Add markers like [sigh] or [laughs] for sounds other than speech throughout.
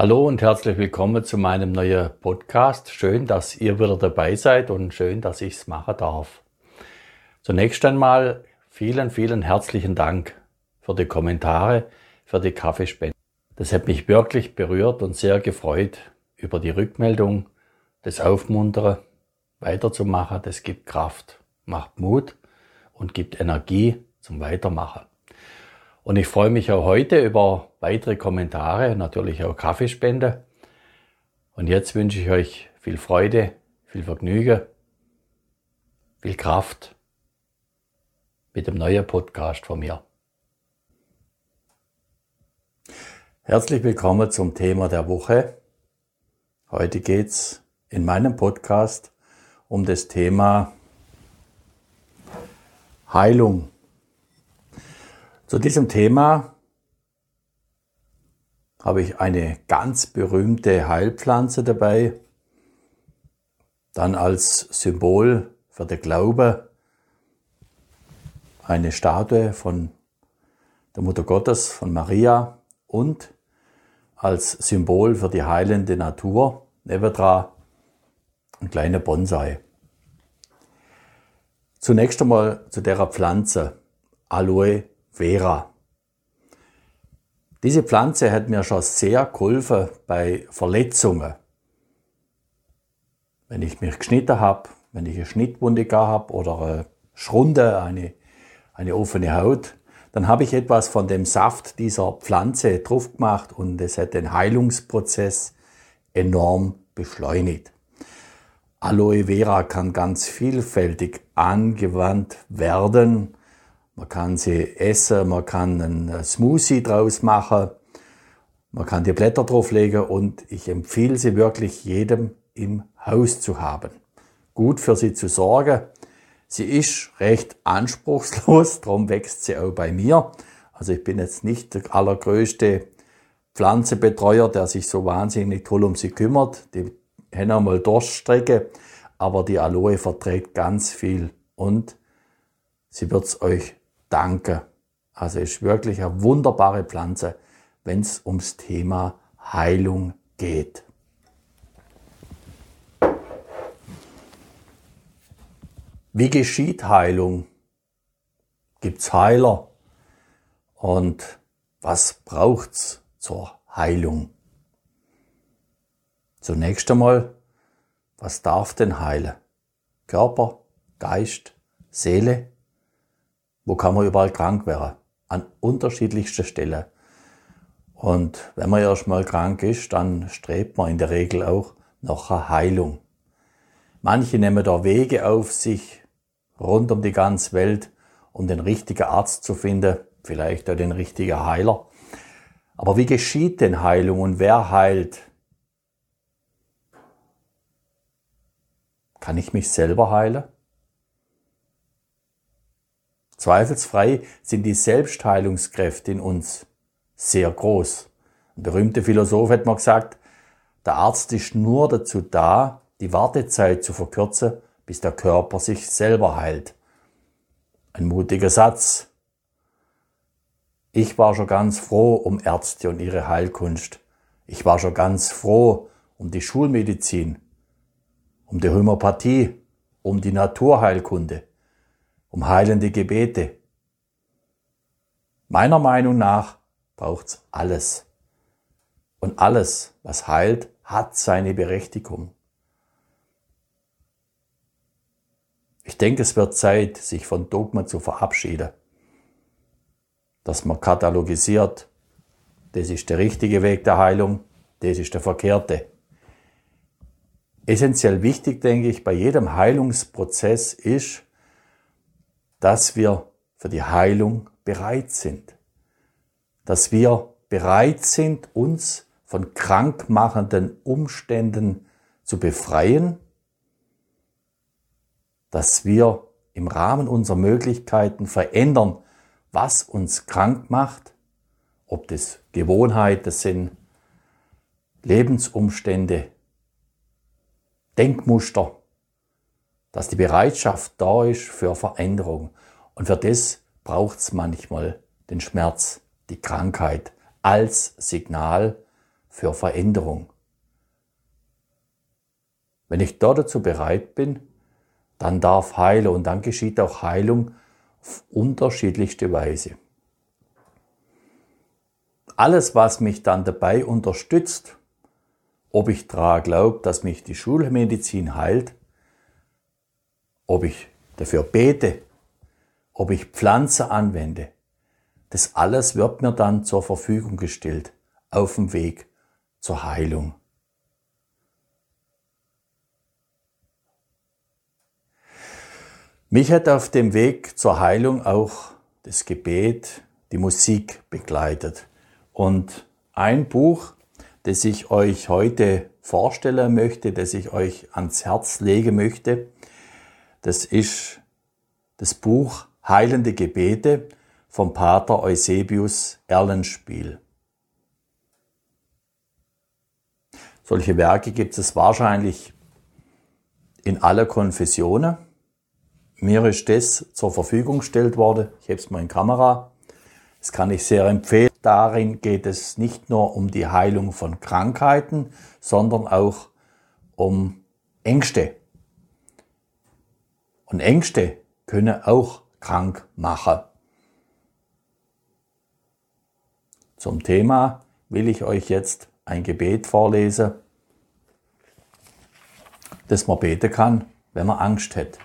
Hallo und herzlich willkommen zu meinem neuen Podcast. Schön, dass ihr wieder dabei seid und schön, dass ich es machen darf. Zunächst einmal vielen, vielen herzlichen Dank für die Kommentare, für die Kaffeespende. Das hat mich wirklich berührt und sehr gefreut über die Rückmeldung, das Aufmuntern, weiterzumachen. Das gibt Kraft, macht Mut und gibt Energie zum Weitermachen. Und ich freue mich auch heute über weitere Kommentare, natürlich auch Kaffeespende. Und jetzt wünsche ich euch viel Freude, viel Vergnügen, viel Kraft mit dem neuen Podcast von mir. Herzlich willkommen zum Thema der Woche. Heute geht's in meinem Podcast um das Thema Heilung. Zu diesem Thema habe ich eine ganz berühmte Heilpflanze dabei, dann als Symbol für den Glaube eine Statue von der Mutter Gottes, von Maria und als Symbol für die heilende Natur nebendran ein kleiner Bonsai. Zunächst einmal zu der Pflanze Aloe Vera. Diese Pflanze hat mir schon sehr geholfen bei Verletzungen. Wenn ich mich geschnitten habe, wenn ich eine Schnittwunde gehabt habe oder eine Schrunde, eine, eine offene Haut, dann habe ich etwas von dem Saft dieser Pflanze drauf gemacht und es hat den Heilungsprozess enorm beschleunigt. Aloe Vera kann ganz vielfältig angewandt werden man kann sie essen, man kann einen Smoothie draus machen, man kann die Blätter drauflegen und ich empfehle sie wirklich jedem im Haus zu haben. Gut für sie zu sorgen. Sie ist recht anspruchslos, [laughs] darum wächst sie auch bei mir. Also ich bin jetzt nicht der allergrößte Pflanzenbetreuer, der sich so wahnsinnig toll um sie kümmert. Die haben einmal Durststrecke, aber die Aloe verträgt ganz viel und sie wird's euch Danke. Also ist wirklich eine wunderbare Pflanze, wenn es ums Thema Heilung geht. Wie geschieht Heilung? Gibt's Heiler? Und was braucht's zur Heilung? Zunächst einmal, was darf denn heilen? Körper, Geist, Seele? Wo kann man überall krank werden? An unterschiedlichster Stelle. Und wenn man erstmal krank ist, dann strebt man in der Regel auch nach einer Heilung. Manche nehmen da Wege auf sich rund um die ganze Welt, um den richtigen Arzt zu finden, vielleicht auch den richtigen Heiler. Aber wie geschieht denn Heilung und wer heilt? Kann ich mich selber heilen? Zweifelsfrei sind die Selbstheilungskräfte in uns sehr groß. Ein berühmter Philosoph hat mal gesagt, der Arzt ist nur dazu da, die Wartezeit zu verkürzen, bis der Körper sich selber heilt. Ein mutiger Satz. Ich war schon ganz froh um Ärzte und ihre Heilkunst. Ich war schon ganz froh um die Schulmedizin, um die Homöopathie, um die Naturheilkunde um heilende Gebete. Meiner Meinung nach braucht's alles. Und alles, was heilt, hat seine Berechtigung. Ich denke, es wird Zeit, sich von Dogma zu verabschieden. Dass man katalogisiert, das ist der richtige Weg der Heilung, das ist der verkehrte. Essentiell wichtig, denke ich, bei jedem Heilungsprozess ist, dass wir für die Heilung bereit sind. Dass wir bereit sind, uns von krankmachenden Umständen zu befreien. Dass wir im Rahmen unserer Möglichkeiten verändern, was uns krank macht. Ob das Gewohnheiten sind, Lebensumstände, Denkmuster, dass die Bereitschaft da ist für Veränderung. Und für das braucht es manchmal den Schmerz, die Krankheit als Signal für Veränderung. Wenn ich da dazu bereit bin, dann darf Heilung und dann geschieht auch Heilung auf unterschiedlichste Weise. Alles, was mich dann dabei unterstützt, ob ich daran glaube, dass mich die Schulmedizin heilt, ob ich dafür bete, ob ich Pflanze anwende, das alles wird mir dann zur Verfügung gestellt auf dem Weg zur Heilung. Mich hat auf dem Weg zur Heilung auch das Gebet, die Musik begleitet. Und ein Buch, das ich euch heute vorstellen möchte, das ich euch ans Herz legen möchte, das ist das Buch Heilende Gebete vom Pater Eusebius Erlenspiel. Solche Werke gibt es wahrscheinlich in aller Konfessionen. Mir ist das zur Verfügung gestellt worden. Ich habe es mal in Kamera. Das kann ich sehr empfehlen. Darin geht es nicht nur um die Heilung von Krankheiten, sondern auch um Ängste. Und Ängste können auch krank machen. Zum Thema will ich euch jetzt ein Gebet vorlesen, das man beten kann, wenn man Angst hat.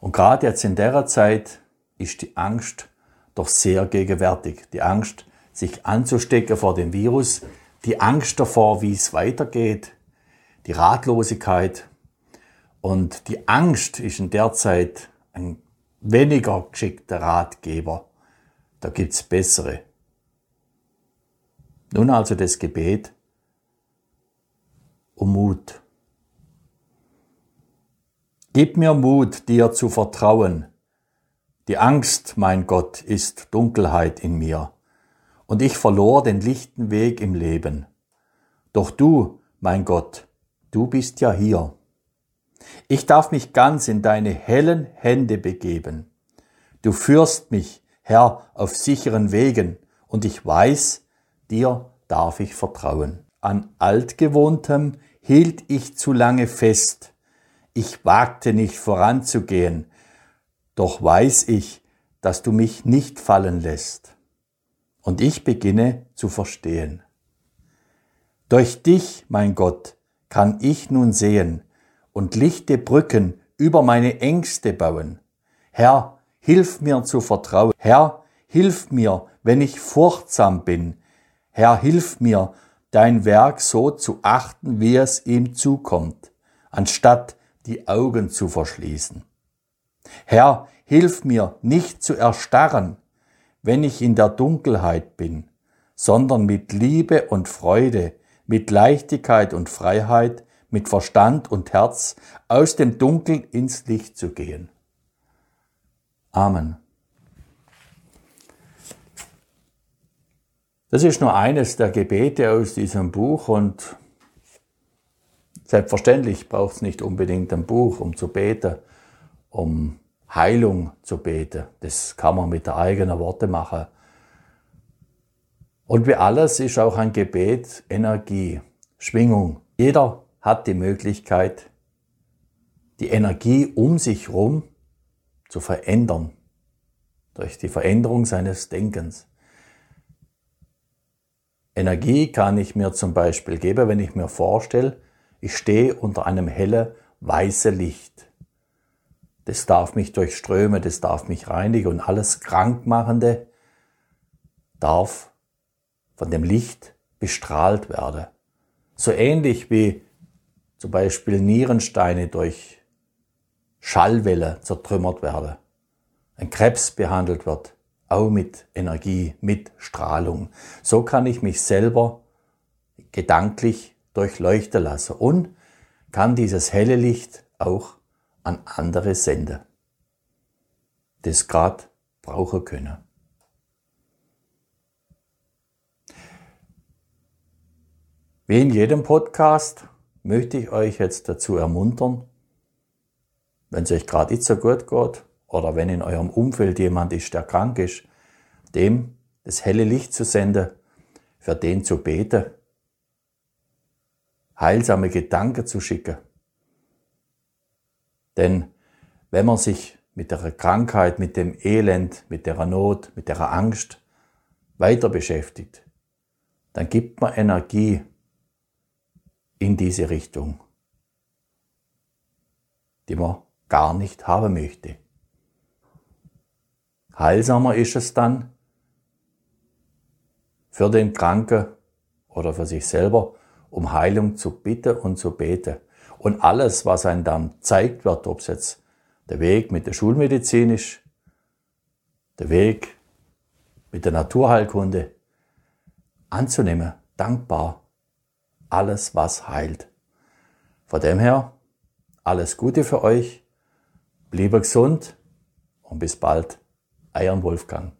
Und gerade jetzt in der Zeit ist die Angst doch sehr gegenwärtig. Die Angst, sich anzustecken vor dem Virus, die Angst davor, wie es weitergeht, die Ratlosigkeit. Und die Angst ist in der Zeit ein weniger geschickter Ratgeber. Da gibt's bessere. Nun also das Gebet um Mut. Gib mir Mut, dir zu vertrauen. Die Angst, mein Gott, ist Dunkelheit in mir, und ich verlor den lichten Weg im Leben. Doch du, mein Gott, du bist ja hier. Ich darf mich ganz in deine hellen Hände begeben. Du führst mich, Herr, auf sicheren Wegen, und ich weiß, dir darf ich vertrauen. An altgewohntem hielt ich zu lange fest. Ich wagte nicht voranzugehen, doch weiß ich, dass du mich nicht fallen lässt. Und ich beginne zu verstehen. Durch dich, mein Gott, kann ich nun sehen und lichte Brücken über meine Ängste bauen. Herr, hilf mir zu vertrauen. Herr, hilf mir, wenn ich furchtsam bin. Herr, hilf mir, dein Werk so zu achten, wie es ihm zukommt, anstatt die Augen zu verschließen. Herr, hilf mir nicht zu erstarren, wenn ich in der Dunkelheit bin, sondern mit Liebe und Freude, mit Leichtigkeit und Freiheit, mit Verstand und Herz aus dem Dunkel ins Licht zu gehen. Amen. Das ist nur eines der Gebete aus diesem Buch und selbstverständlich braucht es nicht unbedingt ein Buch, um zu beten, um Heilung zu beten. Das kann man mit der eigenen Worte machen. Und wie alles ist auch ein Gebet Energie, Schwingung. Jeder hat die Möglichkeit, die Energie um sich herum zu verändern durch die Veränderung seines Denkens. Energie kann ich mir zum Beispiel geben, wenn ich mir vorstelle, ich stehe unter einem hellen, weißen Licht. Das darf mich durchströmen, das darf mich reinigen und alles Krankmachende darf von dem Licht bestrahlt werden. So ähnlich wie zum Beispiel Nierensteine durch Schallwelle zertrümmert werden, ein Krebs behandelt wird, auch mit Energie, mit Strahlung. So kann ich mich selber gedanklich durchleuchten lassen und kann dieses helle Licht auch an andere senden, das gerade brauchen können. Wie in jedem Podcast möchte ich euch jetzt dazu ermuntern, wenn es euch gerade nicht so gut geht, oder wenn in eurem Umfeld jemand ist, der krank ist, dem das helle Licht zu senden, für den zu beten heilsame Gedanken zu schicken. Denn wenn man sich mit der Krankheit, mit dem Elend, mit der Not, mit der Angst weiter beschäftigt, dann gibt man Energie in diese Richtung, die man gar nicht haben möchte. Heilsamer ist es dann für den Kranken oder für sich selber, um Heilung zu bitten und zu beten. Und alles, was einem dann zeigt wird, ob es jetzt der Weg mit der Schulmedizin ist, der Weg mit der Naturheilkunde, anzunehmen, dankbar, alles, was heilt. Von dem her, alles Gute für euch, bleibe gesund und bis bald, Eiern Wolfgang.